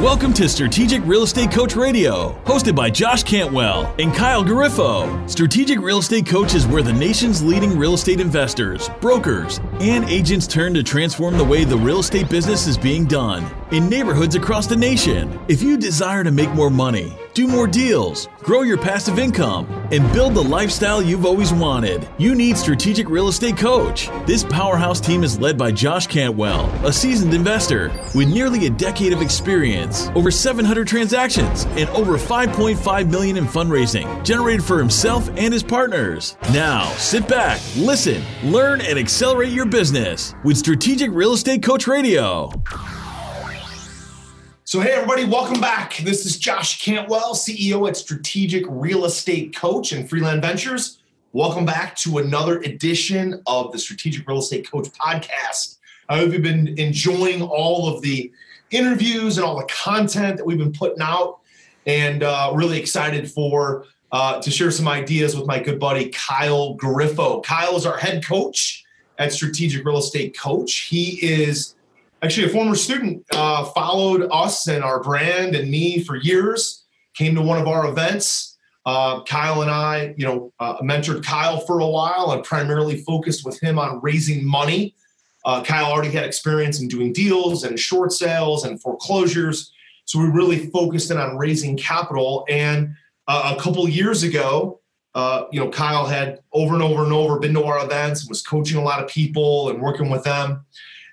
Welcome to Strategic Real Estate Coach Radio, hosted by Josh Cantwell and Kyle Garifo. Strategic Real Estate Coach is where the nation's leading real estate investors, brokers, and agents turn to transform the way the real estate business is being done in neighborhoods across the nation. If you desire to make more money, do more deals, grow your passive income, and build the lifestyle you've always wanted. You need Strategic Real Estate Coach. This powerhouse team is led by Josh Cantwell, a seasoned investor with nearly a decade of experience, over 700 transactions, and over 5.5 million in fundraising generated for himself and his partners. Now, sit back, listen, learn, and accelerate your business with Strategic Real Estate Coach Radio. So, hey, everybody, welcome back. This is Josh Cantwell, CEO at Strategic Real Estate Coach and Freeland Ventures. Welcome back to another edition of the Strategic Real Estate Coach podcast. I hope you've been enjoying all of the interviews and all the content that we've been putting out, and uh, really excited for uh, to share some ideas with my good buddy Kyle Garifo. Kyle is our head coach at Strategic Real Estate Coach. He is actually a former student uh, followed us and our brand and me for years came to one of our events. Uh, kyle and i you know uh, mentored kyle for a while and primarily focused with him on raising money. Uh, kyle already had experience in doing deals and short sales and foreclosures. So we really focused in on raising capital. And uh, a couple years ago uh, you know kyle had over and over and over been to our events and was coaching a lot of people and working with them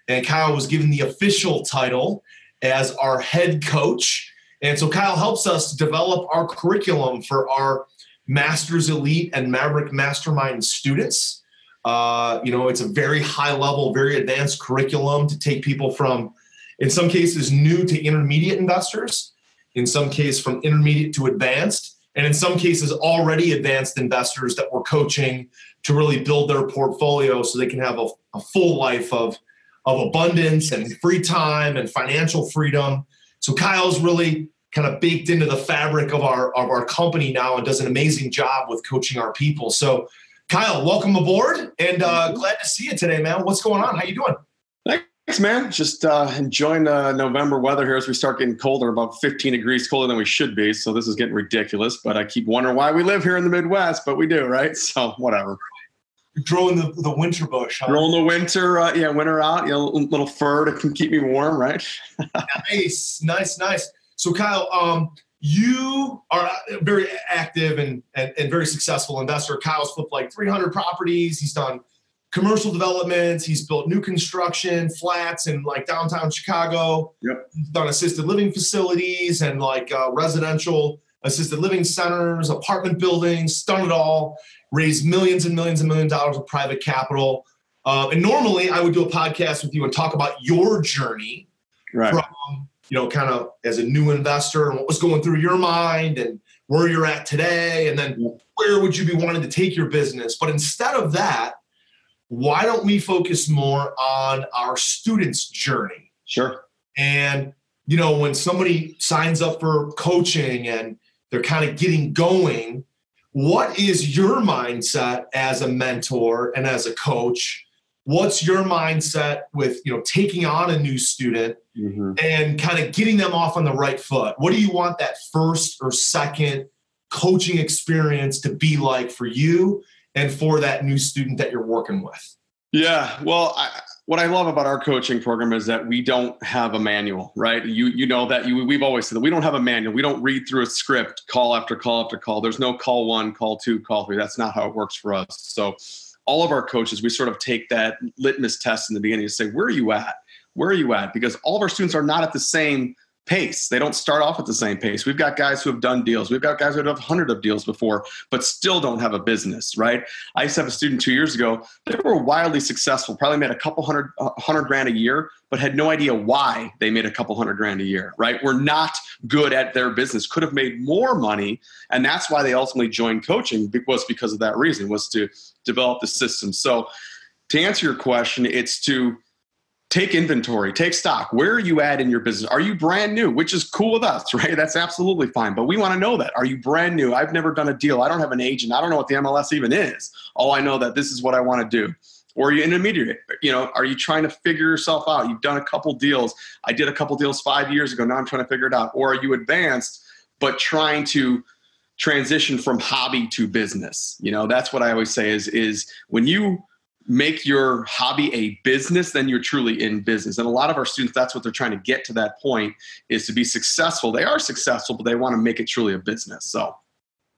and Kyle was given the official title as our head coach. And so Kyle helps us develop our curriculum for our Masters Elite and Maverick Mastermind students. Uh, you know, it's a very high level, very advanced curriculum to take people from, in some cases, new to intermediate investors, in some cases, from intermediate to advanced, and in some cases, already advanced investors that we're coaching to really build their portfolio so they can have a, a full life of of abundance and free time and financial freedom. So Kyle's really kind of baked into the fabric of our of our company now and does an amazing job with coaching our people. So Kyle, welcome aboard and uh, glad to see you today, man. What's going on? How you doing? Thanks, man. Just uh, enjoying uh, November weather here as we start getting colder, about 15 degrees colder than we should be. So this is getting ridiculous. But I keep wondering why we live here in the Midwest, but we do, right? So whatever growing the, the winter bush. Huh? Growing the winter, uh, yeah, winter out, you know, little fur to keep me warm, right? nice, nice, nice. So, Kyle, um, you are a very active and, and, and very successful investor. Kyle's flipped like 300 properties. He's done commercial developments. He's built new construction, flats in like downtown Chicago. Yep. He's done assisted living facilities and like uh, residential assisted living centers, apartment buildings, done it all raise millions and millions and millions of dollars of private capital. Uh, and normally I would do a podcast with you and talk about your journey right. from, you know, kind of as a new investor and what was going through your mind and where you're at today. And then where would you be wanting to take your business? But instead of that, why don't we focus more on our students' journey? Sure. And, you know, when somebody signs up for coaching and they're kind of getting going, what is your mindset as a mentor and as a coach? What's your mindset with you know taking on a new student mm-hmm. and kind of getting them off on the right foot? What do you want that first or second coaching experience to be like for you and for that new student that you're working with? Yeah well I, what I love about our coaching program is that we don't have a manual, right? You you know that you we've always said that we don't have a manual. We don't read through a script call after call after call. There's no call one, call two, call three. That's not how it works for us. So all of our coaches, we sort of take that litmus test in the beginning to say, where are you at? Where are you at? Because all of our students are not at the same pace. They don't start off at the same pace. We've got guys who have done deals. We've got guys who have hundred of deals before, but still don't have a business, right? I used to have a student two years ago. They were wildly successful, probably made a couple hundred, uh, hundred grand a year, but had no idea why they made a couple hundred grand a year, right? Were not good at their business, could have made more money. And that's why they ultimately joined coaching was because of that reason, was to develop the system. So to answer your question, it's to take inventory, take stock. Where are you at in your business? Are you brand new? Which is cool with us, right? That's absolutely fine. But we want to know that. Are you brand new? I've never done a deal. I don't have an agent. I don't know what the MLS even is. All I know that this is what I want to do. or you intermediate you know are you trying to figure yourself out you've done a couple deals i did a couple deals five years ago now i'm trying to figure it out or are you advanced but trying to transition from hobby to business you know that's what i always say is is when you make your hobby a business then you're truly in business. And a lot of our students that's what they're trying to get to that point is to be successful. They are successful but they want to make it truly a business. So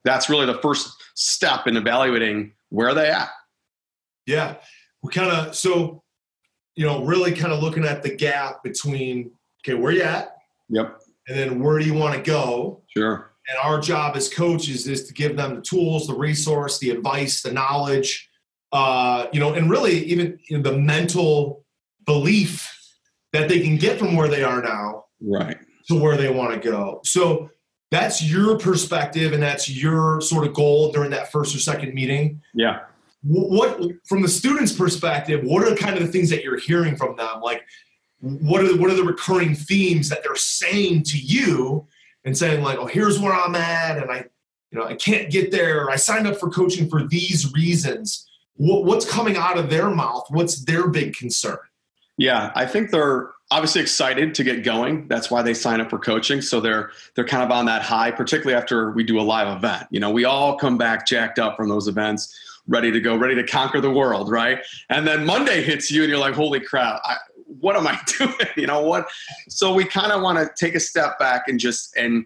that's really the first step in evaluating where are they at. Yeah. We kind of so you know really kind of looking at the gap between okay where you at yep. and then where do you want to go? Sure. And our job as coaches is to give them the tools the resource the advice the knowledge uh, you know and really even you know, the mental belief that they can get from where they are now right. to where they want to go. So that's your perspective and that's your sort of goal during that first or second meeting. Yeah. What from the students perspective what are kind of the things that you're hearing from them? Like what are the, what are the recurring themes that they're saying to you and saying like oh here's where i'm at and i you know i can't get there. I signed up for coaching for these reasons what, what's coming out of their mouth what's their big concern yeah i think they're obviously excited to get going that's why they sign up for coaching so they're they're kind of on that high particularly after we do a live event you know we all come back jacked up from those events ready to go, ready to conquer the world, right? And then Monday hits you and you're like, holy crap, I, what am I doing? you know what? So we kind of want to take a step back and just and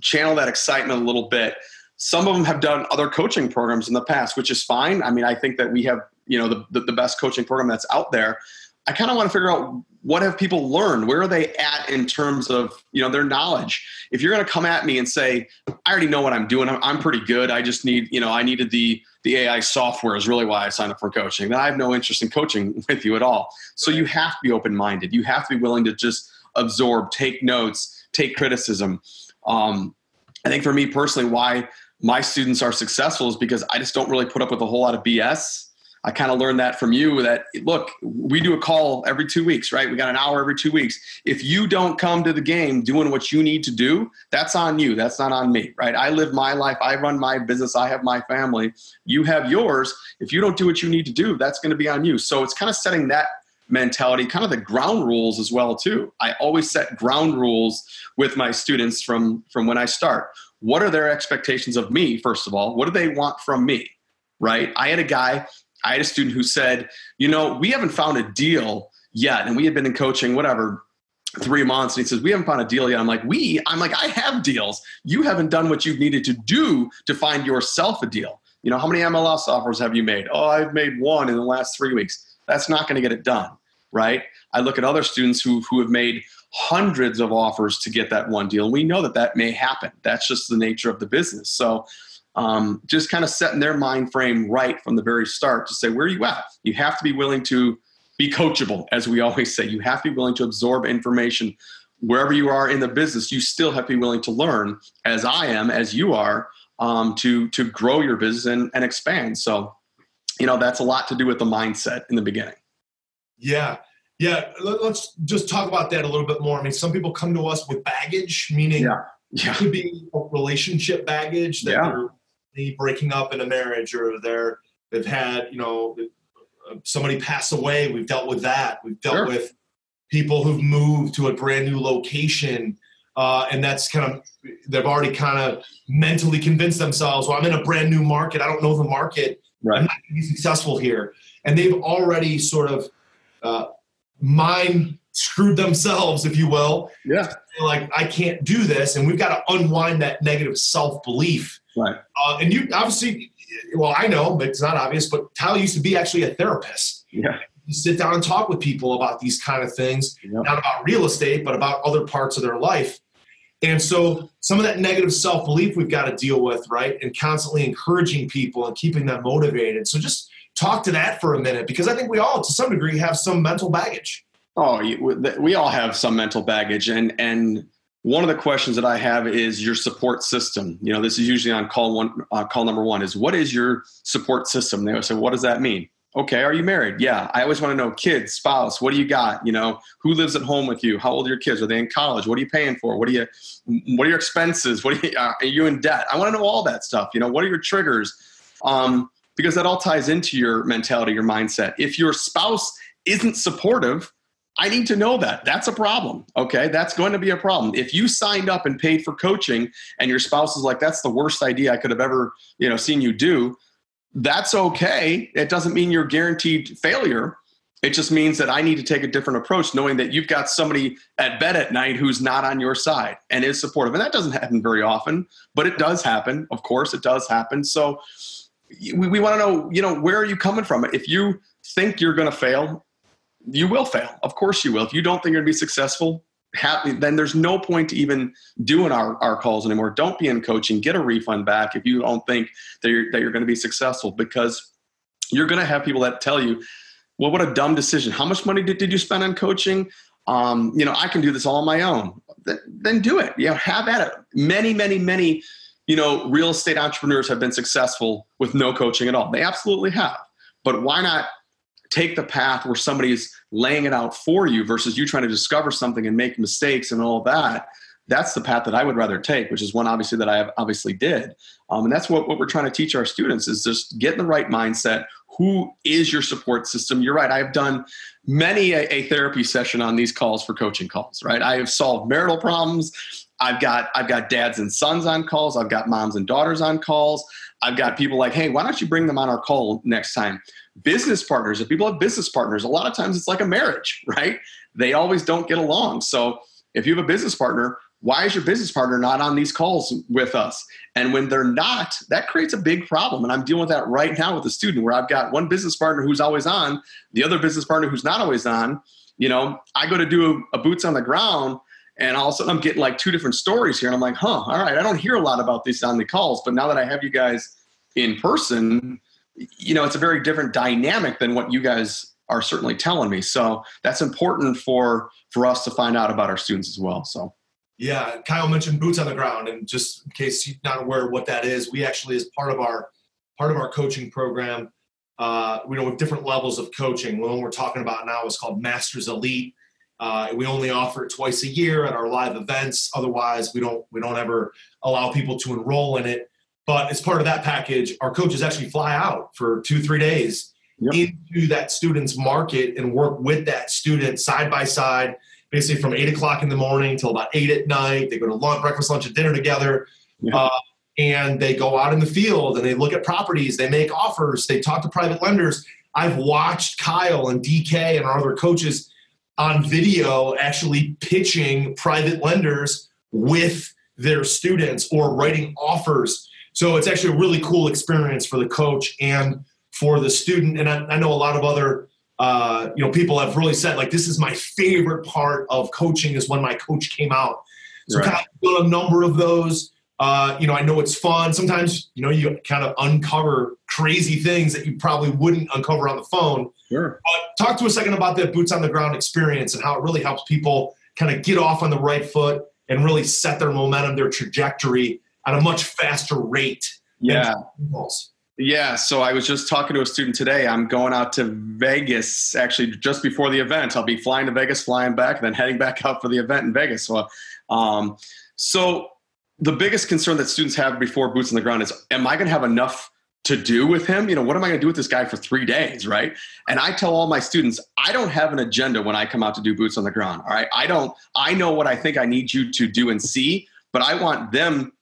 channel that excitement a little bit. Some of them have done other coaching programs in the past, which is fine. I mean, I think that we have, you know, the, the, the best coaching program that's out there. I kind of want to figure out what have people learned? Where are they at in terms of you know their knowledge? If you're going to come at me and say, "I already know what I'm doing. I'm, I'm pretty good. I just need you know I needed the the AI software is really why I signed up for coaching," I have no interest in coaching with you at all. So you have to be open minded. You have to be willing to just absorb, take notes, take criticism. Um, I think for me personally, why my students are successful is because I just don't really put up with a whole lot of BS I kind of learned that from you that look, we do a call every two weeks, right? We got an hour every two weeks. If you don't come to the game doing what you need to do, that's on you. That's not on me, right? I live my life. I run my business. I have my family. You have yours. If you don't do what you need to do, that's going to be on you. So it's kind of setting that mentality, kind of the ground rules as well too. I always set ground rules with my students from from when I start. What are their expectations of me first of all? What do they want from me? Right? I had a guy I had a student who said, you know, we haven't found a deal yet. And we had been in coaching, whatever, three months. And he says, we haven't found a deal yet. I'm like, we? I'm like, I have deals. You haven't done what you've needed to do to find yourself a deal. You know, how many MLS offers have you made? Oh, I've made one in the last three weeks. That's not going to get it done, right? I look at other students who, who have made hundreds of offers to get that one deal. We know that that may happen. That's just the nature of the business. So um, just kind of setting their mind frame right from the very start to say, where are you at? You have to be willing to be coachable, as we always say. You have to be willing to absorb information. Wherever you are in the business, you still have to be willing to learn, as I am, as you are, um, to to grow your business and, and expand. So, you know, that's a lot to do with the mindset in the beginning. Yeah. Yeah, let's just talk about that a little bit more. I mean, some people come to us with baggage, meaning yeah. Yeah. it could be relationship baggage that yeah. they're breaking up in a marriage or they're they've had you know somebody pass away we've dealt with that we've dealt sure. with people who've moved to a brand new location uh, and that's kind of they've already kind of mentally convinced themselves well i'm in a brand new market i don't know the market right. i'm not going to be successful here and they've already sort of uh, mind screwed themselves if you will yeah like i can't do this and we've got to unwind that negative self-belief Right. Uh, and you obviously, well, I know, but it's not obvious, but Tyler used to be actually a therapist. Yeah. You sit down and talk with people about these kind of things, not about real estate, but about other parts of their life. And so some of that negative self belief we've got to deal with, right? And constantly encouraging people and keeping them motivated. So just talk to that for a minute because I think we all, to some degree, have some mental baggage. Oh, we all have some mental baggage, and and one of the questions that I have is your support system. You know, this is usually on call one, uh, call number one is what is your support system? They always say, what does that mean? Okay, are you married? Yeah. I always want to know kids, spouse, what do you got? You know, who lives at home with you? How old are your kids? Are they in college? What are you paying for? What are you, what are your expenses? What are you, uh, are you in debt? I want to know all that stuff. You know, what are your triggers? Um, because that all ties into your mentality, your mindset. If your spouse isn't supportive, I need to know that. That's a problem. Okay. That's going to be a problem. If you signed up and paid for coaching and your spouse is like, that's the worst idea I could have ever, you know, seen you do, that's okay. It doesn't mean you're guaranteed failure. It just means that I need to take a different approach, knowing that you've got somebody at bed at night who's not on your side and is supportive. And that doesn't happen very often, but it does happen. Of course, it does happen. So we, we want to know, you know, where are you coming from? If you think you're going to fail, you will fail. Of course you will. If you don't think you're going to be successful, happy, then there's no point to even doing our, our calls anymore. Don't be in coaching. Get a refund back if you don't think that you're, that you're going to be successful because you're going to have people that tell you, well, what a dumb decision. How much money did, did you spend on coaching? Um, you know, I can do this all on my own. Then, then do it. You know, have at it. Many, many, many, you know, real estate entrepreneurs have been successful with no coaching at all. They absolutely have. But why not take the path where somebody's laying it out for you versus you trying to discover something and make mistakes and all that? That's the path that I would rather take, which is one obviously that I obviously did. Um, and that's what, what we're trying to teach our students is just get in the right mindset, who is your support system you're right i've done many a, a, therapy session on these calls for coaching calls right i have solved marital problems i've got i've got dads and sons on calls i've got moms and daughters on calls i've got people like hey why don't you bring them on our call next time business partners if people have business partners a lot of times it's like a marriage right they always don't get along so if you have a business partner why is your business partner not on these calls with us? And when they're not, that creates a big problem. And I'm dealing with that right now with a student where I've got one business partner who's always on, the other business partner who's not always on. You know, I go to do a, a boots on the ground and all of a sudden I'm getting like two different stories here. And I'm like, huh, all right, I don't hear a lot about these on the calls, but now that I have you guys in person, you know, it's a very different dynamic than what you guys are certainly telling me. So that's important for for us to find out about our students as well. So yeah, Kyle mentioned boots on the ground, and just in case you're not aware what that is, we actually, as part of our part of our coaching program, uh, we know with different levels of coaching. The one we're talking about now is called Masters Elite. Uh, we only offer it twice a year at our live events. Otherwise, we don't we don't ever allow people to enroll in it. But as part of that package, our coaches actually fly out for two three days yep. into that student's market and work with that student side by side basically from eight o'clock in the morning till about eight at night. They go to lunch, breakfast, lunch, and dinner together. Uh, and they go out in the field and they look at properties, they make offers, they talk to private lenders. I've watched Kyle and DK and our other coaches on video actually pitching private lenders with their students or writing offers. So it's actually a really cool experience for the coach and for the student. And I, I know a lot of other uh, you know, people have really said like this is my favorite part of coaching is when my coach came out. So right. kind of a number of those. Uh, you know, I know it's fun. Sometimes, you know, you kind of uncover crazy things that you probably wouldn't uncover on the phone. Sure. But talk to a second about that boots on the ground experience and how it really helps people kind of get off on the right foot and really set their momentum, their trajectory at a much faster rate. Yeah. Yeah, so I was just talking to a student today. I'm going out to Vegas actually just before the event. I'll be flying to Vegas, flying back, then heading back out for the event in Vegas. So, um, so the biggest concern that students have before boots on the ground is, am I going to have enough to do with him? You know, what am I going to do with this guy for three days, right? And I tell all my students, I don't have an agenda when I come out to do boots on the ground. All right, I don't. I know what I think I need you to do and see, but I want them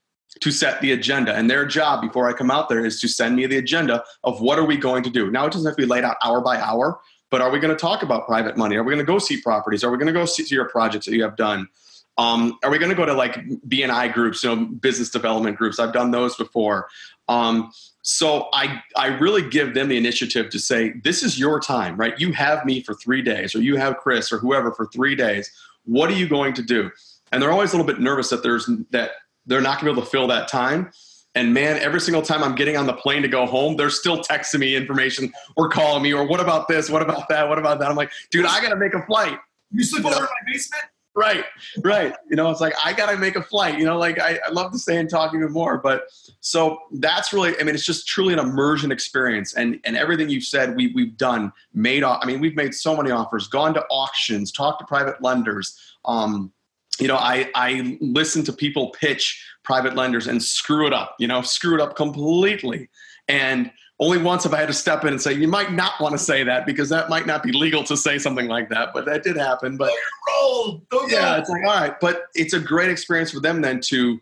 to set the agenda. And their job before I come out there is to send me the agenda of what are we going to do. Now it doesn't have to be laid out hour by hour, but are we going to talk about private money? Are we going to go see properties? Are we going to go see your projects that you have done? Um, are we going to go to like BNI groups, you know, business development groups? I've done those before. Um, so I, I really give them the initiative to say, this is your time, right? You have me for three days, or you have Chris or whoever for three days. What are you going to do? And they're always a little bit nervous that there's that they're not going to be able to fill that time. And man, every single time I'm getting on the plane to go home, they're still texting me information or calling me or what about this? What about that? What about that? I'm like, dude, I got to make a flight. You sleep over in my basement? Right, right. You know, it's like I got to make a flight. You know, like I, I love to stay and talk even more. But so that's really, I mean, it's just truly an immersion experience. And and everything you've said, we we've done, made. I mean, we've made so many offers, gone to auctions, talked to private lenders. Um, you know, I, I listen to people pitch private lenders and screw it up, you know, screw it up completely. And only once have I had to step in and say, you might not want to say that because that might not be legal to say something like that. But that did happen. But roll. yeah, it's like, all right. But it's a great experience for them then to,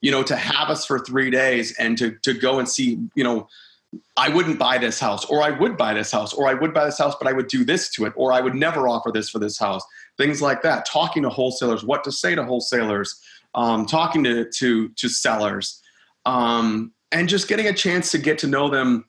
you know, to have us for three days and to to go and see, you know, I wouldn't buy this house, or I would buy this house, or I would buy this house, but I would do this to it, or I would never offer this for this house. Things like that. Talking to wholesalers, what to say to wholesalers, um, talking to to to sellers, um, and just getting a chance to get to know them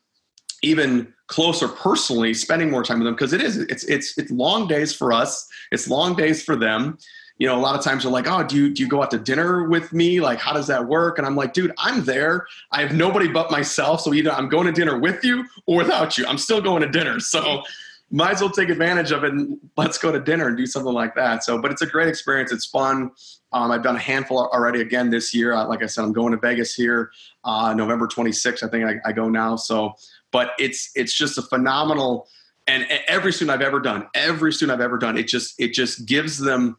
even closer personally, spending more time with them because it is it's it's it's long days for us, it's long days for them. You know, a lot of times they're like, "Oh, do you do you go out to dinner with me? Like, how does that work?" And I'm like, "Dude, I'm there. I have nobody but myself. So either I'm going to dinner with you or without you. I'm still going to dinner. So." Might as well take advantage of it and let's go to dinner and do something like that. So, but it's a great experience. It's fun. Um, I've done a handful already again this year. Like I said, I'm going to Vegas here uh, November 26th. I think I, I go now. So but it's it's just a phenomenal and every student I've ever done, every student I've ever done, it just it just gives them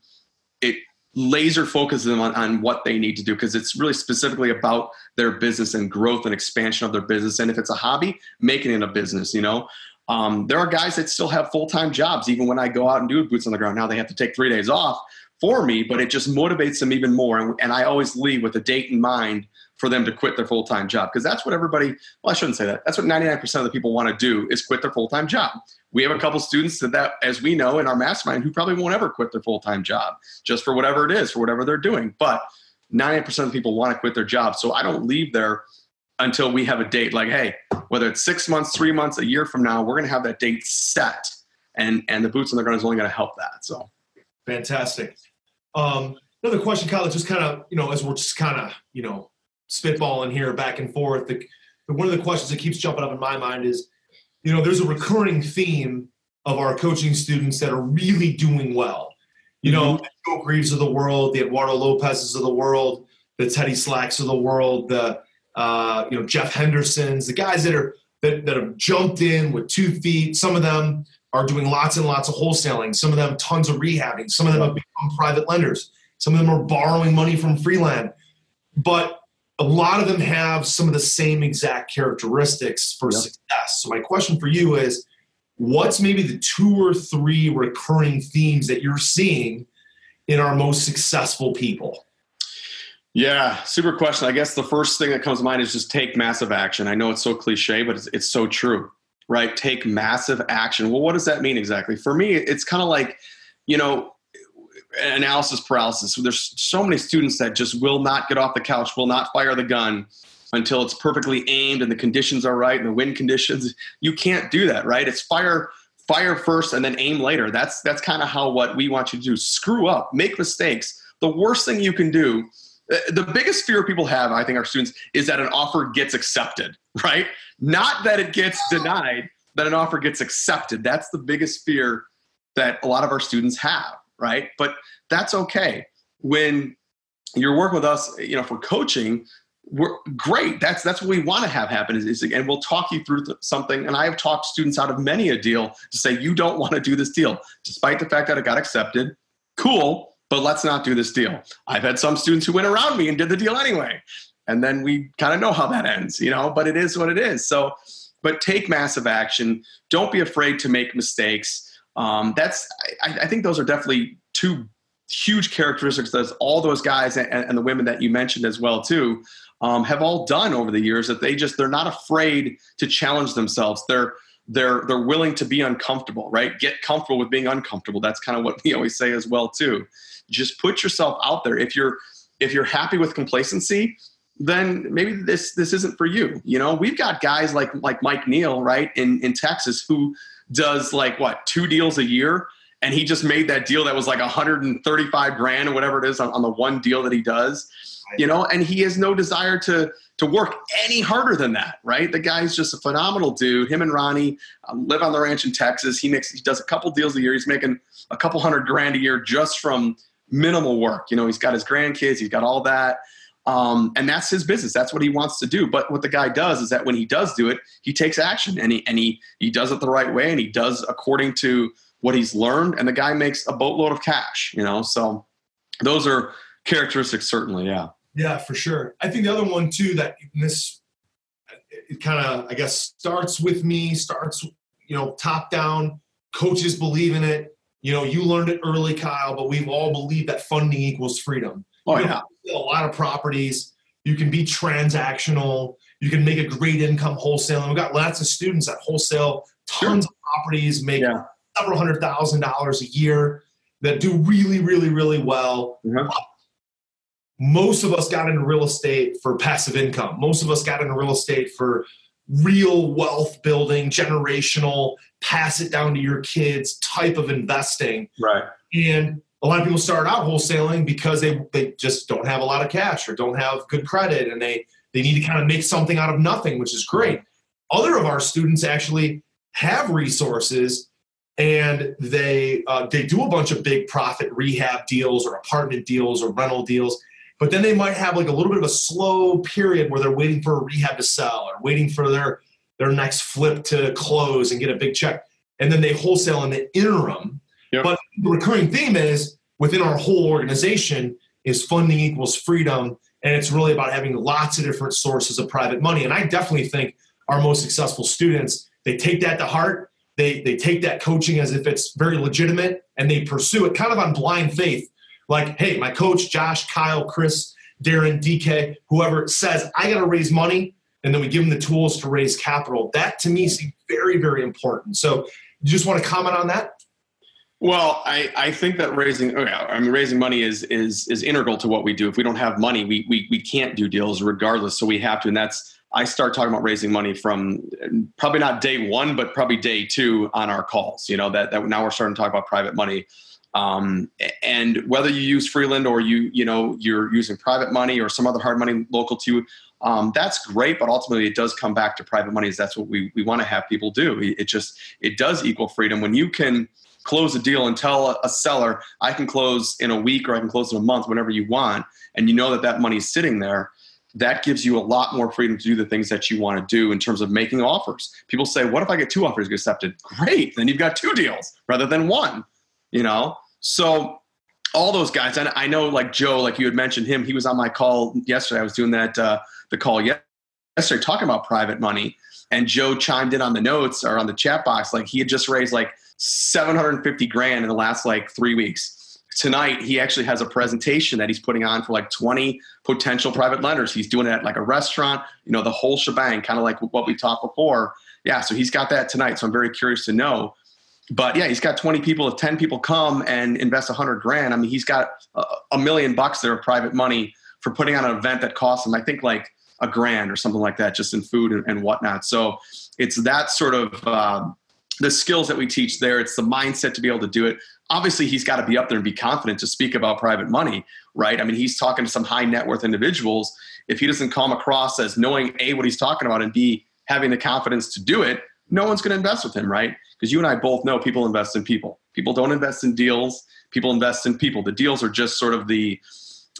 it laser focuses them on, on what they need to do because it's really specifically about their business and growth and expansion of their business. And if it's a hobby, making it in a business, you know. Um, there are guys that still have full-time jobs even when I go out and do boots on the ground. Now they have to take three days off for me, but it just motivates them even more. And, and I always leave with a date in mind for them to quit their full-time job. Because that's what everybody well i shouldn't say that. That's what 99% of the people want to do is quit their full-time job. We have a couple students that, that as we know in our mastermind who probably won't ever quit their full-time job just for whatever it is for whatever they're doing. But 99% of the people want to quit their job so i don't leave there until we have a date. Like hey whether it's six months three months a year from now we're going to have that date set and and the boots on the ground is only going to help that so. Fantastic. Um, another question kyle just kind of you know as we're just kind of you know spitballing here back and forth. The, one of the questions that keeps jumping up in my mind is, you know, there's a recurring theme of our coaching students that are really doing well. You know, mm-hmm. the Joe Greaves of the world, the Eduardo Lopez's of the world, the Teddy Slacks of the world, the uh, you know Jeff Hendersons, the guys that are that, that have jumped in with two feet. Some of them are doing lots and lots of wholesaling. Some of them tons of rehabbing. Some of them have become private lenders. Some of them are borrowing money from Freeland. But a lot of them have some of the same exact characteristics for yep. success. So my question for you is what's maybe the two or three recurring themes that you're seeing in our most successful people? Yeah, super question. I guess the first thing that comes to mind is just take massive action. I know it's so cliche, but it's, it's so true, right? Take massive action. Well, what does that mean exactly? For me, it's kind of like, you know, analysis paralysis. There's so many students that just will not get off the couch, will not fire the gun until it's perfectly aimed and the conditions are right and the wind conditions. You can't do that, right? It's fire fire first and then aim later. That's that's kind of how what we want you to do. Screw up, make mistakes. The worst thing you can do uh, the biggest fear people have, I think, our students, is that an offer gets accepted, right? Not that it gets denied, that an offer gets accepted. That's the biggest fear that a lot of our students have right? But that's okay. When you're working with us, you know, for coaching, we're great. That's that's what we want to have happen. Is, is and we'll talk you through something. And I have talked students out of many a deal to say you don't want to do this deal, despite the fact that it got accepted. Cool, but let's not do this deal. I've had some students who went around me and did the deal anyway, and then we kind of know how that ends, you know. But it is what it is. So, but take massive action. Don't be afraid to make mistakes um, that's I, I, think those are definitely two huge characteristics that all those guys and, and the women that you mentioned as well too um, have all done over the years that they just they're not afraid to challenge themselves. They're they're they're willing to be uncomfortable right? Get comfortable with being uncomfortable. That's kind of what we always say as well too. Just put yourself out there. If you're if you're happy with complacency then maybe this this isn't for you you know? We've got guys like like mike neal right in in texas who does like what two deals a year? And he just made that deal that was like 135 grand or whatever it is on, on the one deal that he does you know? And he has no desire to to work any harder than that right? The guy's just a phenomenal dude. Him and ronnie um, live on the ranch in texas. He makes he does a couple deals a year. He's making a couple hundred grand a year just from minimal work. You know he's got his grandkids. He's got all that um, and that's his business. That's what he wants to do. But what the guy does is that when he does do it, he takes action and he and he he does it the right way and he does according to what he's learned. And the guy makes a boatload of cash. You know, so those are characteristics, certainly. Yeah. Yeah, for sure. I think the other one too that this it kind of, I guess, starts with me, starts, you know, top down. Coaches believe in it. You know, you learned it early, Kyle, but we've all believed that funding equals freedom. Oh, yeah. A lot of properties. You can be transactional. You can make a great income wholesaling. We've got lots of students that wholesale tons sure. of properties, make yeah. several hundred thousand dollars a year that do really, really, really well. Mm-hmm most of us got into real estate for passive income. Most of us got into real estate for real wealth building, generational, pass it down to your kids type of investing. Right. And a lot of people start out wholesaling because they, they just don't have a lot of cash or don't have good credit and they, they need to kind of make something out of nothing, which is great. Other of our students actually have resources and they uh, they do a bunch of big profit rehab deals or apartment deals or rental deals but then they might have like a little bit of a slow period where they're waiting for a rehab to sell or waiting for their their next flip to close and get a big check. And then they wholesale in the interim. Yep. But the recurring theme is within our whole organization is funding equals freedom. And it's really about having lots of different sources of private money. And I definitely think our most successful students, they take that to heart. They, they take that coaching as if it's very legitimate and they pursue it kind of on blind faith like, hey, my coach, Josh, Kyle, Chris, Darren, DK, whoever says, I got to raise money, and then we give them the tools to raise capital. That to me seems very, very important. So, you just want to comment on that? Well, I, I think that raising oh I mean raising money is is is integral to what we do. If we don't have money, we we we can't do deals regardless. So we have to, and that's I start talking about raising money from probably not day one, but probably day two on our calls. You know that that now we're starting to talk about private money um, and whether you use Freeland or you you know you're using private money or some other hard money local to you, um, that's great. But ultimately, it does come back to private money. Is that's what we we want to have people do. It just it does equal freedom when you can close a deal and tell a seller I can close in a week or I can close in a month, whenever you want, and you know that that money is sitting there. That gives you a lot more freedom to do the things that you want to do in terms of making offers. People say, "What if I get two offers accepted?" Great, then you've got two deals rather than one. You know, so all those guys, and I know like Joe, like you had mentioned him, he was on my call yesterday. I was doing that uh, the call yesterday talking about private money, and Joe chimed in on the notes or on the chat box like he had just raised like 750 grand in the last like three weeks. Tonight he actually has a presentation that he's putting on for like 20 potential private lenders. He's doing it at like a restaurant, you know, the whole shebang, kind of like what we talked before. Yeah, so he's got that tonight. So I'm very curious to know but yeah, he's got 20 people. If 10 people come and invest 100 grand, I mean, he's got a, a, million bucks there of private money for putting on an event that costs him, I think, like a grand or something like that, just in food and, and whatnot. So it's that sort of um, the skills that we teach there. It's the mindset to be able to do it. Obviously, he's got to be up there and be confident to speak about private money, right? I mean, he's talking to some high net worth individuals. If he doesn't come across as knowing A, what he's talking about, and B, having the confidence to do it, no one's going to invest with him, right? Because you and I both know people invest in people. People don't invest in deals. People invest in people. The deals are just sort of the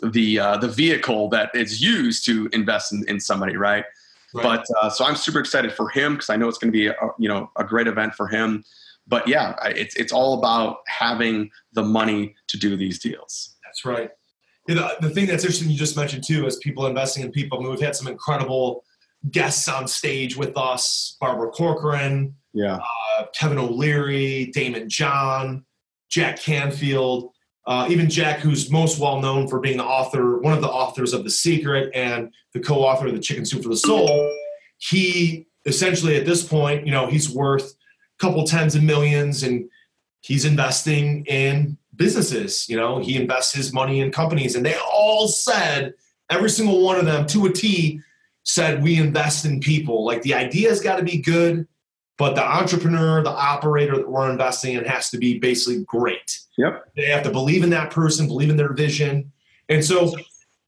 the uh, the vehicle that is used to invest in, in somebody, right? right. But uh, so I'm super excited for him because I know it's going to be a, you know a great event for him. But yeah, it's it's all about having the money to do these deals. That's right. the, the thing that's interesting you just mentioned too is people investing in people. I mean, we've had some incredible guests on stage with us Barbara Corcoran, yeah. Uh, Kevin O'Leary, Daymond John, Jack Canfield, uh, even Jack, who's most well known for being the author, one of the authors of The Secret and the co author of The Chicken Soup for the Soul. He essentially, at this point, you know, he's worth a couple tens of millions and he's investing in businesses. You know, he invests his money in companies, and they all said, every single one of them to a T, said we invest in people. Like the idea's got to be good, but the entrepreneur, the operator that we're investing in has to be basically great. Yep. They have to believe in that person, believe in their vision. And so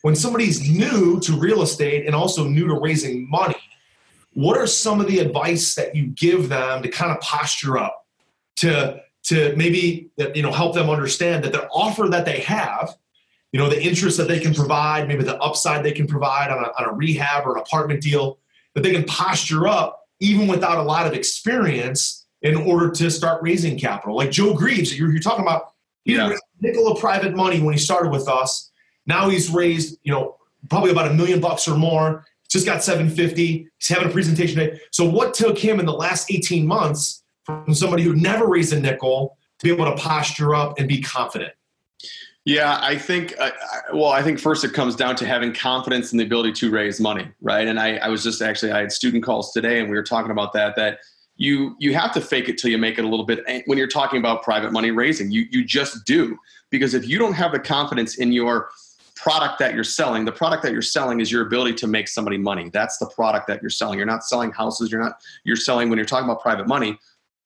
when somebody's new to real estate and also new to raising money, what are some of the advice that you give them to kind of posture up to to maybe you know help them understand that the offer that they have you know the interest that they can provide maybe the upside they can provide on a, on a rehab or an apartment deal that they can posture up even without a lot of experience in order to start raising capital like joe greaves you're, you're talking about he yeah. raised nickel of private money when he started with us now he's raised you know probably about a million bucks or more just got 750. He's having a presentation today. So what took him in the last 18 months from somebody who never raised a nickel to be able to posture up and be confident? Yeah, I think. Uh, well, I think first it comes down to having confidence in the ability to raise money, right? And I, I was just actually I had student calls today, and we were talking about that. That you you have to fake it till you make it a little bit. When you're talking about private money raising, you you just do because if you don't have the confidence in your product that you're selling the product that you're selling is your ability to make somebody money that's the product that you're selling you're not selling houses you're not you're selling when you're talking about private money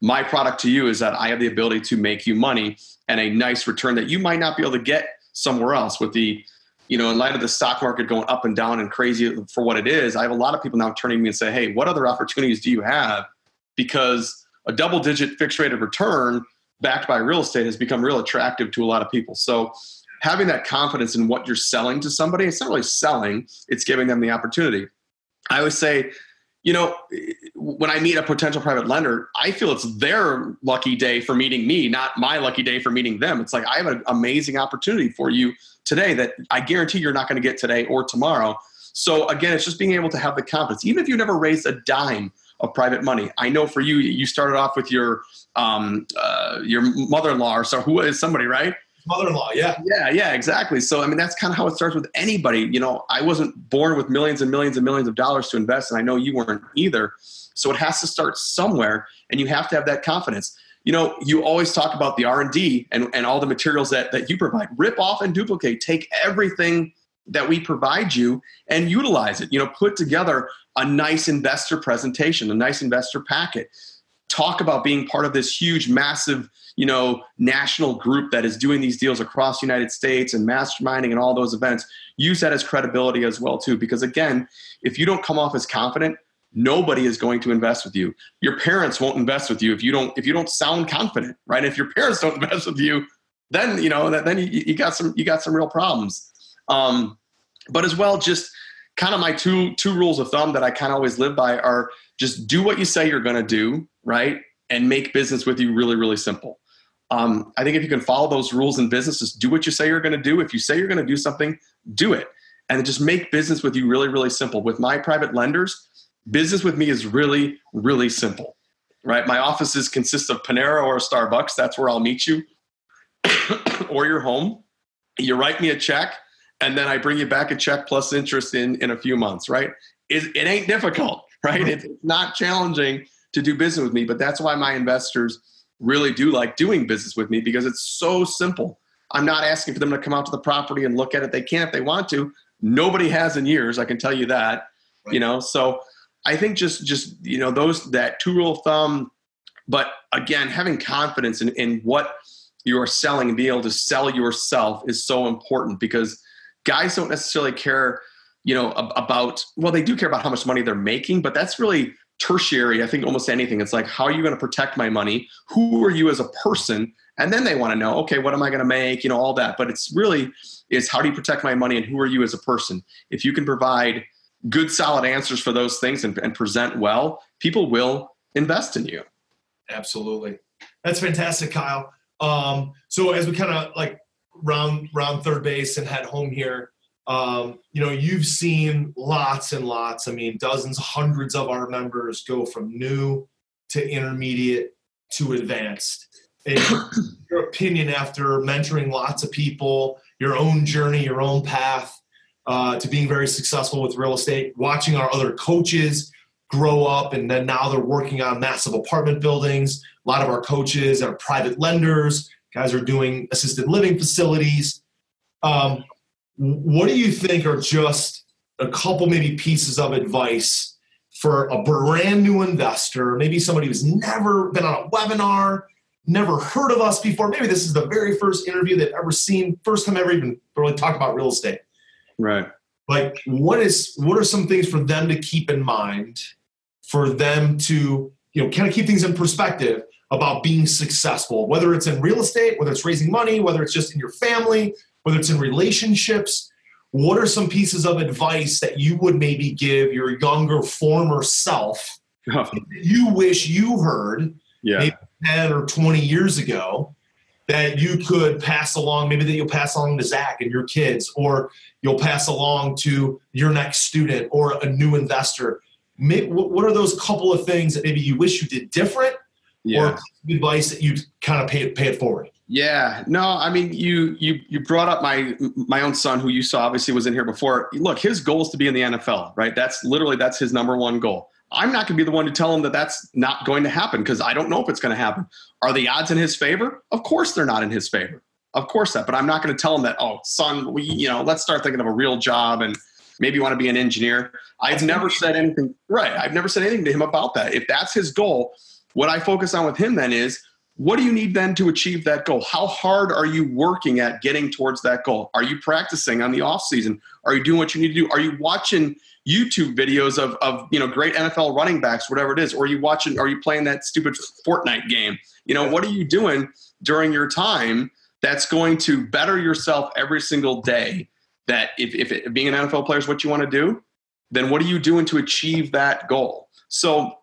my product to you is that i have the ability to make you money and a nice return that you might not be able to get somewhere else with the you know in light of the stock market going up and down and crazy for what it is i have a lot of people now turning to me and say hey what other opportunities do you have because a double digit fixed rate of return backed by real estate has become real attractive to a lot of people so having that confidence in what you're selling to somebody, it's not really selling, it's giving them the opportunity. I always say, you know, when I meet a potential private lender, I feel it's their lucky day for meeting me, not my lucky day for meeting them. It's like I have an amazing opportunity for you today that I guarantee you're not going to get today or tomorrow. So again, it's just being able to have the confidence, even if you never raised a dime of private money. I know for you, you started off with your um, uh, your mother-in-law or so who is somebody, right? Mother-in-law yeah. Yeah yeah exactly. So i mean that's kind of how it starts with anybody. You know i wasn't born with millions and millions and millions of dollars to invest and i know you weren't either. So it has to start somewhere and you have to have that confidence. You know you always talk about the r&d and, and all the materials that, that you provide. Rip off and duplicate. Take everything that we provide you and utilize it. You know put together a nice investor presentation a nice investor packet talk about being part of this huge massive you know national group that is doing these deals across the united states and masterminding and all those events use that as credibility as well too. Because again if you don't come off as confident nobody is going to invest with you. Your parents won't invest with you if you don't if you don't sound confident right? If your parents don't invest with you then you know then you, you got some you got some real problems. Um, but as well just kind of my two two rules of thumb that i kind of always live by are just do what you say you're going to do right and make business with you really really simple um, I think if you can follow those rules in business, just do what you say you're going to do. If you say you're going to do something, do it. And just make business with you really, really simple. With my private lenders, business with me is really, really simple, right? My offices consist of Panera or Starbucks. That's where I'll meet you or your home. You write me a check, and then I bring you back a check plus interest in, in a few months, right? It, it ain't difficult, right? It's not challenging to do business with me, but that's why my investors – really do like doing business with me because it's so simple. I'm not asking for them to come out to the property and look at it. They can if they want to. Nobody has in years, I can tell you that. Right. You know, so I think just just you know those that two rule of thumb, but again, having confidence in, in what you're selling and being able to sell yourself is so important because guys don't necessarily care, you know, about well, they do care about how much money they're making, but that's really tertiary, I think almost anything. It's like, how are you going to protect my money? Who are you as a person? And then they want to know, okay, what am I going to make? You know, all that. But it's really is how do you protect my money and who are you as a person? If you can provide good, solid answers for those things and, and present well, people will invest in you. Absolutely. That's fantastic, Kyle. Um, so as we kind of like round round third base and head home here, um, you know, you've seen lots and lots. I mean, dozens, hundreds of our members go from new to intermediate to advanced. And your opinion after mentoring lots of people, your own journey, your own path uh, to being very successful with real estate, watching our other coaches grow up, and then now they're working on massive apartment buildings. A lot of our coaches are private lenders, guys are doing assisted living facilities. Um, what do you think are just a couple maybe pieces of advice for a brand new investor, maybe somebody who's never been on a webinar, never heard of us before. Maybe this is the very first interview they've ever seen, first time ever even really talk about real estate. Right. Like what is what are some things for them to keep in mind for them to, you know, kind of keep things in perspective about being successful, whether it's in real estate, whether it's raising money, whether it's just in your family, whether it's in relationships, what are some pieces of advice that you would maybe give your younger former self oh. you wish you heard yeah. 10 or 20 years ago that you could pass along, maybe that you'll pass along to Zach and your kids, or you'll pass along to your next student or a new investor? what are those couple of things that maybe you wish you did different yeah. or advice that you kind of pay, pay it forward? Yeah, no, I mean, you you you brought up my my own son, who you saw obviously was in here before. Look, his goal is to be in the NFL, right? That's literally that's his number one goal. I'm not going to be the one to tell him that that's not going to happen because I don't know if it's going to happen. Are the odds in his favor? Of course, they're not in his favor. Of course that, but I'm not going to tell him that. Oh, son, we you know, let's start thinking of a real job and maybe you want to be an engineer. I've never said anything. Right, I've never said anything to him about that. If that's his goal, what I focus on with him then is what do you need then to achieve that goal? How hard are you working at getting towards that goal? Are you practicing on the off season? Are you doing what you need to do? Are you watching YouTube videos of, of you know great NFL running backs, whatever it is? Or are you watching? Are you playing that stupid Fortnite game? You know what are you doing during your time that's going to better yourself every single day? That if, if it, being an NFL player is what you want to do, then what are you doing to achieve that goal? So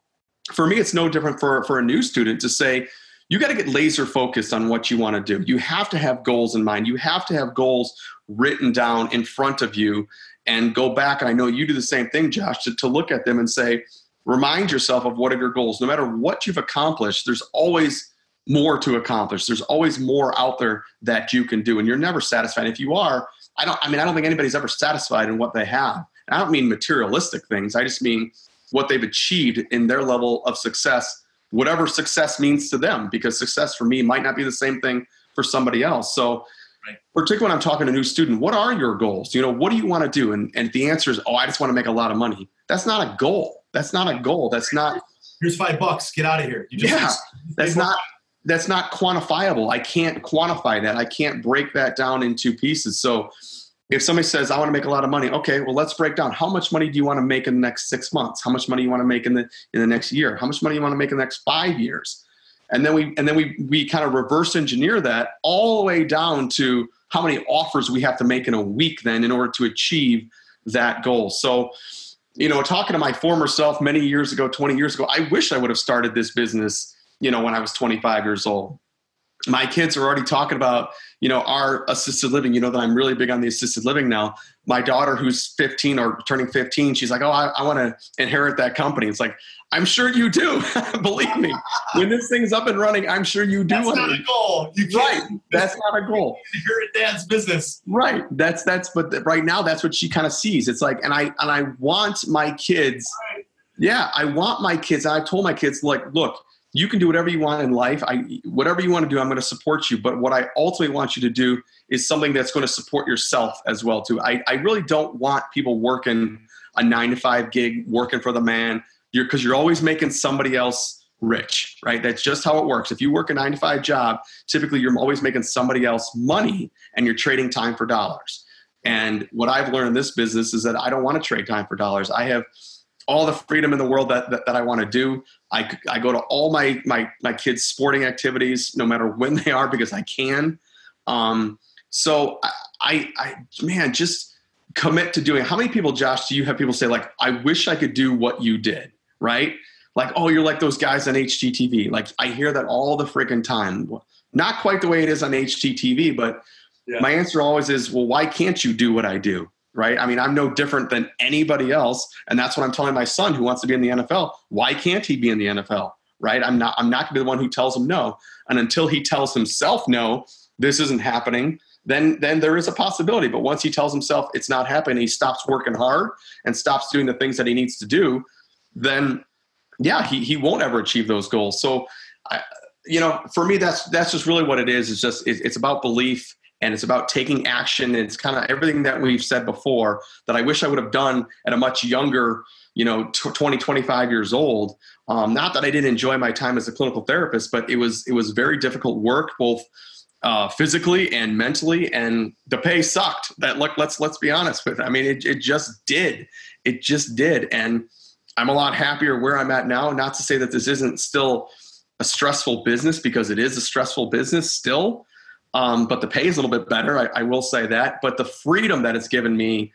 for me, it's no different for, for a new student to say, you got to get laser focused on what you want to do. You have to have goals in mind. You have to have goals written down in front of you and go back. And I know you do the same thing, Josh, to, to look at them and say, remind yourself of what are your goals. No matter what you've accomplished, there's always more to accomplish. There's always more out there that you can do. And you're never satisfied. If you are, I don't, I mean, I don't think anybody's ever satisfied in what they have. And I don't mean materialistic things. I just mean what they've achieved in their level of success whatever success means to them because success for me might not be the same thing for somebody else. So right. particularly when i'm talking to a new student what are your goals? You know what do you want to do? And, and if the answer is oh i just want to make a lot of money that's not a goal. That's not a goal. That's not here's five bucks get out of here just, yeah. that's not that's not quantifiable. I can't quantify that. I can't break that down into pieces. So if somebody says, I want to make a lot of money, okay, well, let's break down how much money do you want to make in the next six months? How much money you want to make in the in the next year? How much money you want to make in the next five years? And then we and then we we kind of reverse engineer that all the way down to how many offers we have to make in a week then in order to achieve that goal. So, you know, talking to my former self many years ago, 20 years ago, I wish I would have started this business, you know, when I was 25 years old my kids are already talking about you know our assisted living you know that i'm really big on the assisted living now. My daughter who's 15 or turning 15 she's like oh i, I want to inherit that company. It's like i'm sure you do believe me. When this thing's up and running i'm sure you do that's not a goal. You right. That's not a goal. Inherit dad's business. Right. That's that's but right now that's what she kind of sees. It's like and i and i want my kids right. yeah i want my kids. I told my kids like look you can do whatever you want in life. I, whatever you want to do, I'm going to support you. But what I ultimately want you to do is something that's going to support yourself as well too. I, I really don't want people working a nine to five gig, working for the man. You're because you're always making somebody else rich, right? That's just how it works. If you work a nine to five job, typically you're always making somebody else money, and you're trading time for dollars. And what I've learned in this business is that I don't want to trade time for dollars. I have all the freedom in the world that, that, that I want to do. I, I go to all my, my, my kids' sporting activities, no matter when they are, because I can. Um, so I, I, I, man, just commit to doing. How many people, Josh, do you have people say like, I wish I could do what you did, right? Like, oh, you're like those guys on HGTV. Like, I hear that all the freaking time. Not quite the way it is on HGTV, but yeah. my answer always is, well, why can't you do what I do? Right? I mean, I'm no different than anybody else, and that's what I'm telling my son who wants to be in the NFL. Why can't he be in the NFL? Right? I'm not. I'm not going to be the one who tells him no. And until he tells himself no, this isn't happening. Then, then there is a possibility. But once he tells himself it's not happening, he stops working hard and stops doing the things that he needs to do. Then, yeah, he he won't ever achieve those goals. So, I, you know, for me, that's that's just really what it is. It's just it's about belief and it's about taking action. It's kind of everything that we've said before that I wish I would have done at a much younger, you know, 20, 25 years old. Um, not that I didn't enjoy my time as a clinical therapist, but it was it was very difficult work, both uh, physically and mentally, and the pay sucked. That look, let's let's be honest with. It. I mean, it it just did. It just did, and I'm a lot happier where I'm at now. Not to say that this isn't still a stressful business because it is a stressful business still um, but the pay is a little bit better. I, I, will say that. But the freedom that it's given me,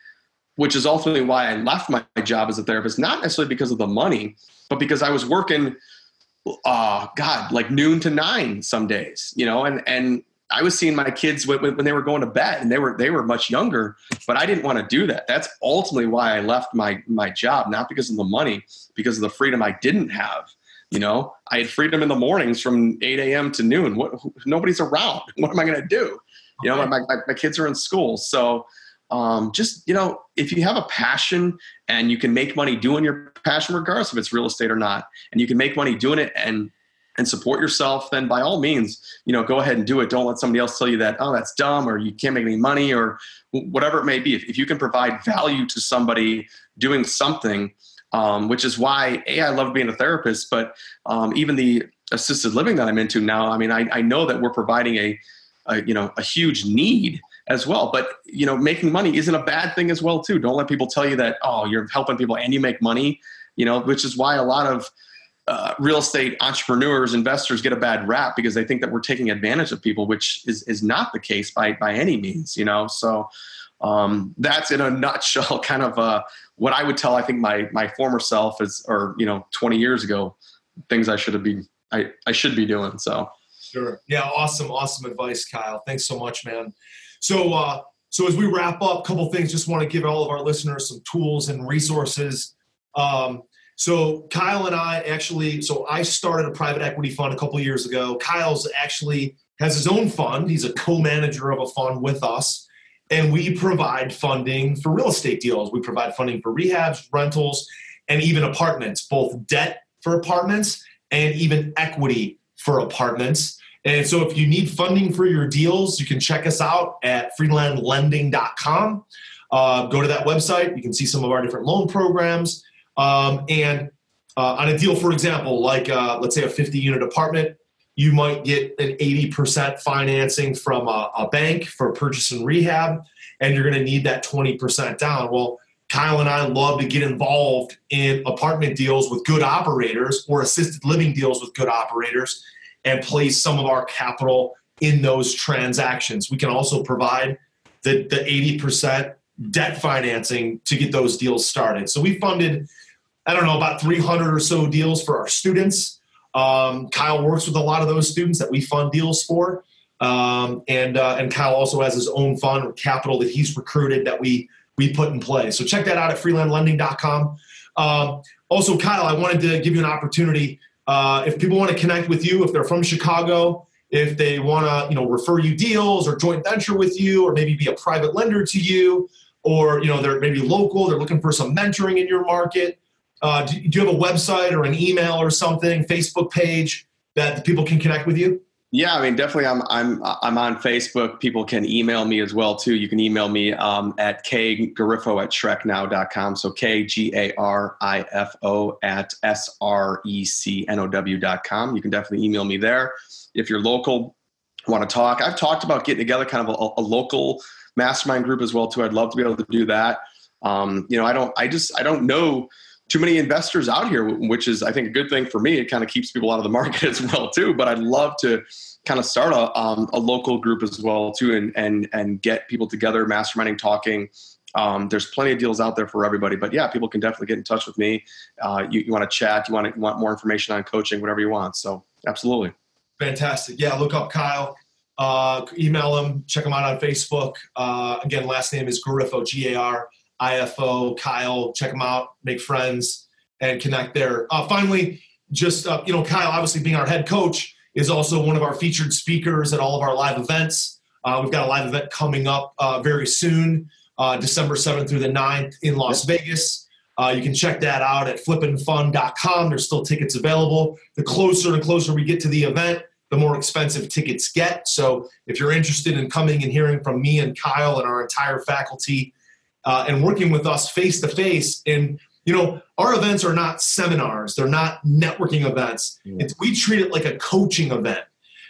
which is ultimately why I left my job as a therapist, not necessarily because of the money, but because I was working, uh, God, like noon to nine some days, you know, and and I was seeing my kids when, when they were going to bed and they were they were much younger, but I didn't want to do that. That's ultimately why I left my my job, not because of the money, because of the freedom I didn't have. You know, I had freedom in the mornings from 8 a.m. to noon. What, nobody's around. What am I going to do? You know, my, my, my kids are in school. So um, just, you know, if you have a passion and you can make money doing your passion, regardless if it's real estate or not, and you can make money doing it and and support yourself, then by all means, you know, go ahead and do it. Don't let somebody else tell you that, oh, that's dumb or you can't make any money or whatever it may be. If, if you can provide value to somebody doing something, um, which is why a I love being a therapist, but um, even the assisted living that I'm into now. I mean, I, I know that we're providing a, a, you know a huge need as well. But you know, making money isn't a bad thing as well too. Don't let people tell you that oh you're helping people and you make money. You know, which is why a lot of uh, real estate entrepreneurs, investors get a bad rap because they think that we're taking advantage of people, which is is not the case by by any means. You know, so um, that's in a nutshell kind of uh, what I would tell I think my my former self is or you know 20 years ago things I should have been I, I should be doing so. Sure. Yeah awesome awesome advice Kyle. Thanks so much man. So uh, so as we wrap up a couple things just want to give all of our listeners some tools and resources. Um, so Kyle and I actually so I started a private equity fund a couple years ago. Kyle's actually has his own fund. He's a co-manager of a fund with us and we provide funding for real estate deals. We provide funding for rehabs, rentals, and even apartments, both debt for apartments and even equity for apartments. And so if you need funding for your deals, you can check us out at freelandlending.com. Uh, go to that website. You can see some of our different loan programs. Um, and uh, on a deal, for example, like uh, let's say a 50 unit apartment, you might get an 80% financing from a, a bank for purchase and rehab, and you're going to need that 20% down. Well, Kyle and I love to get involved in apartment deals with good operators or assisted living deals with good operators and place some of our capital in those transactions. We can also provide the, the 80% debt financing to get those deals started. So we funded, I don't know, about 300 or so deals for our students. Um, Kyle works with a lot of those students that we fund deals for. Um, and uh, and Kyle also has his own fund or capital that he's recruited that we we put in place. So check that out at freelandlending.com. Um, also, Kyle, I wanted to give you an opportunity. Uh, if people want to connect with you, if they're from Chicago, if they want to you know refer you deals or joint venture with you, or maybe be a private lender to you, or you know they're maybe local, they're looking for some mentoring in your market. Uh, do, do, you have a website or an email or something, Facebook page that people can connect with you? Yeah, I mean, definitely. I'm I'm I'm on Facebook. People can email me as well too. You can email me um, at kgarifo at srecnow.com. So k g a r i f o at s r e c n o w dot com. You can definitely email me there if you're local. Want to talk? I've talked about getting together kind of a, a local mastermind group as well too. I'd love to be able to do that. Um, you know, I don't. I just I don't know too many investors out here, which is I think a good thing for me. It kind of keeps people out of the market as well too. But I'd love to kind of start a, um, a local group as well too, and and and get people together, masterminding, talking. Um, there's plenty of deals out there for everybody. But yeah, people can definitely get in touch with me. Uh, you, you want to chat, you want to, want more information on coaching, whatever you want. So absolutely. Fantastic. Yeah, look up Kyle. Uh, email him. Check him out on Facebook. Uh, again, last name is Garifo. G A R IFO, Kyle, check them out, make friends, and connect there. Uh, finally, just uh, you know, Kyle, obviously being our head coach, is also one of our featured speakers at all of our live events. Uh, we've got a live event coming up uh, very soon, uh, December 7th through the 9th in Las Vegas. Uh, you can check that out at flippinfun.com. There's still tickets available. The closer and closer we get to the event, the more expensive tickets get. So if you're interested in coming and hearing from me and Kyle and our entire faculty uh, and working with us face to face. And you know, our events are not seminars; they're not networking events. Yeah. we treat it like a coaching event.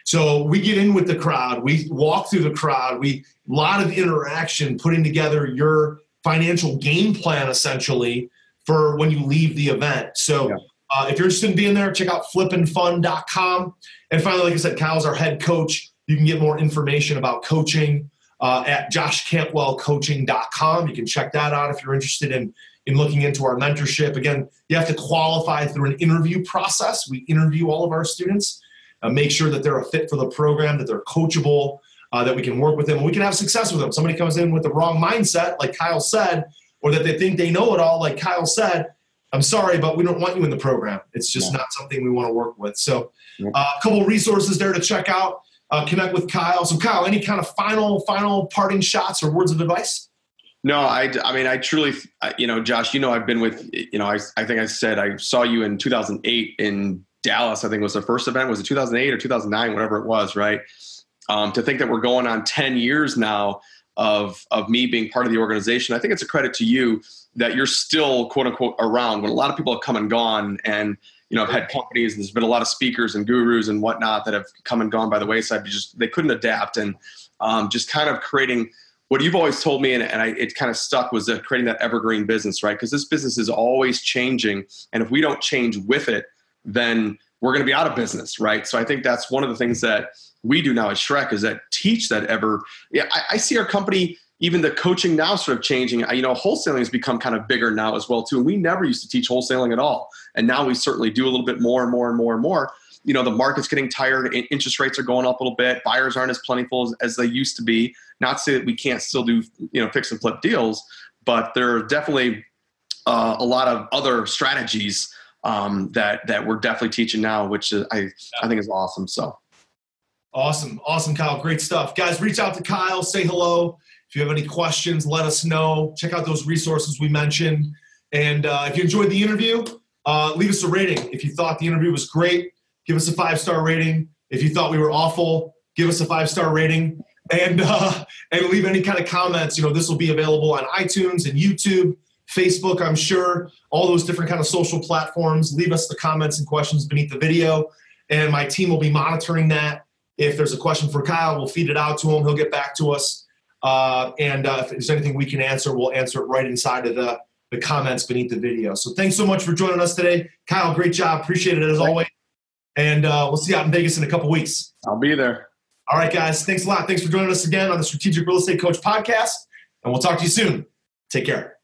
So we get in with the crowd, we walk through the crowd, we a lot of interaction, putting together your financial game plan essentially for when you leave the event. So. Yeah. Uh, if you're interested in being there, check out flippinfun.com. And finally, like I said, Kyle's our head coach. You can get more information about coaching uh, at joshcantwellcoaching.com. You can check that out if you're interested in, in looking into our mentorship. Again, you have to qualify through an interview process. We interview all of our students, uh, make sure that they're a fit for the program, that they're coachable, uh, that we can work with them and we can have success with them. Somebody comes in with the wrong mindset, like Kyle said, or that they think they know it all, like Kyle said. I'm sorry, but we don't want you in the program. It's just not something we want to work with. So, uh, a couple resources there to check out. Uh, connect with Kyle. So, Kyle, any kind of final, final parting shots or words of advice? No, I, I mean, I truly, you know, Josh, you know, I've been with, you know, I, I think I said I saw you in 2008 in Dallas. I think was the first event. Was it 2008 or 2009, whatever it was, right? Um, to think that we're going on 10 years now of of me being part of the organization, I think it's a credit to you that you're still quote unquote around when a lot of people have come and gone and you know have had companies there's been a lot of speakers and gurus and whatnot that have come and gone by the wayside just they couldn't adapt. And um, just kind of creating what you've always told me and, and I, it kind of stuck was that creating that evergreen business right? Because this business is always changing and if we don't change with it then we're going to be out of business right? So i think that's one of the things that we do now at SREC is that teach that ever yeah I, I see our company even the coaching now sort of changing. You know, wholesaling has become kind of bigger now as well too. And we never used to teach wholesaling at all, and now we certainly do a little bit more and more and more and more. You know, the market's getting tired. Interest rates are going up a little bit. Buyers aren't as plentiful as, as they used to be. Not to say that we can't still do you know fix and flip deals, but there are definitely uh, a lot of other strategies um, that that we're definitely teaching now, which I I think is awesome. So. Awesome. Awesome, Kyle. Great stuff. Guys, reach out to Kyle, say hello. If you have any questions, let us know. Check out those resources we mentioned. And uh, if you enjoyed the interview, uh, leave us a rating. If you thought the interview was great, give us a five star rating. If you thought we were awful, give us a five star rating. And uh, and leave any kind of comments. You know, this will be available on iTunes and YouTube, Facebook. I'm sure all those different kind of social platforms. Leave us the comments and questions beneath the video, and my team will be monitoring that. If there's a question for Kyle, we'll feed it out to him. He'll get back to us uh, and uh, if there's anything we can answer, we'll answer it right inside of the, the comments beneath the video. So thanks so much for joining us today. Kyle, great job. Appreciate it as always. And uh, we'll see you out in Vegas in a couple weeks. I'll be there. All right, guys. Thanks a lot. Thanks for joining us again on the Strategic Real Estate Coach podcast. And we'll talk to you soon. Take care.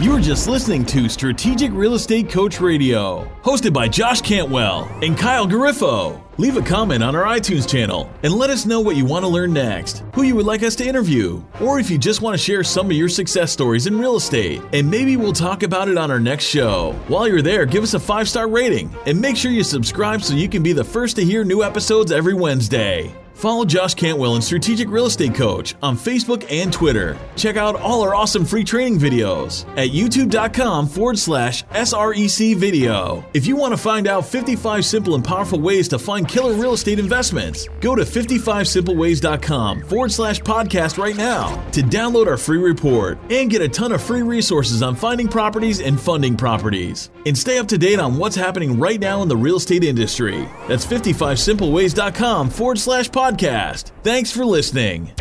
You were just listening to Strategic Real Estate Coach Radio, hosted by Josh Cantwell and Kyle Garifo. Leave a comment on our iTunes channel and let us know what you want to learn next, who you would like us to interview, or if you just want to share some of your success stories in real estate, and maybe we'll talk about it on our next show. While you're there, give us a five star rating and make sure you subscribe so you can be the first to hear new episodes every Wednesday. Follow Josh Cantwell and Strategic Real Estate Coach on Facebook and Twitter. Check out all our awesome free training videos at youtube.com forward slash SREC video. If you want to find out 55 simple and powerful ways to find killer real estate investments, go to 55simpleways.com forward slash podcast right now to download our free report and get a ton of free resources on finding properties and funding properties. And stay up to date on what's happening right now in the real estate industry. That's 55simpleways.com forward slash podcast podcast. Thanks for listening.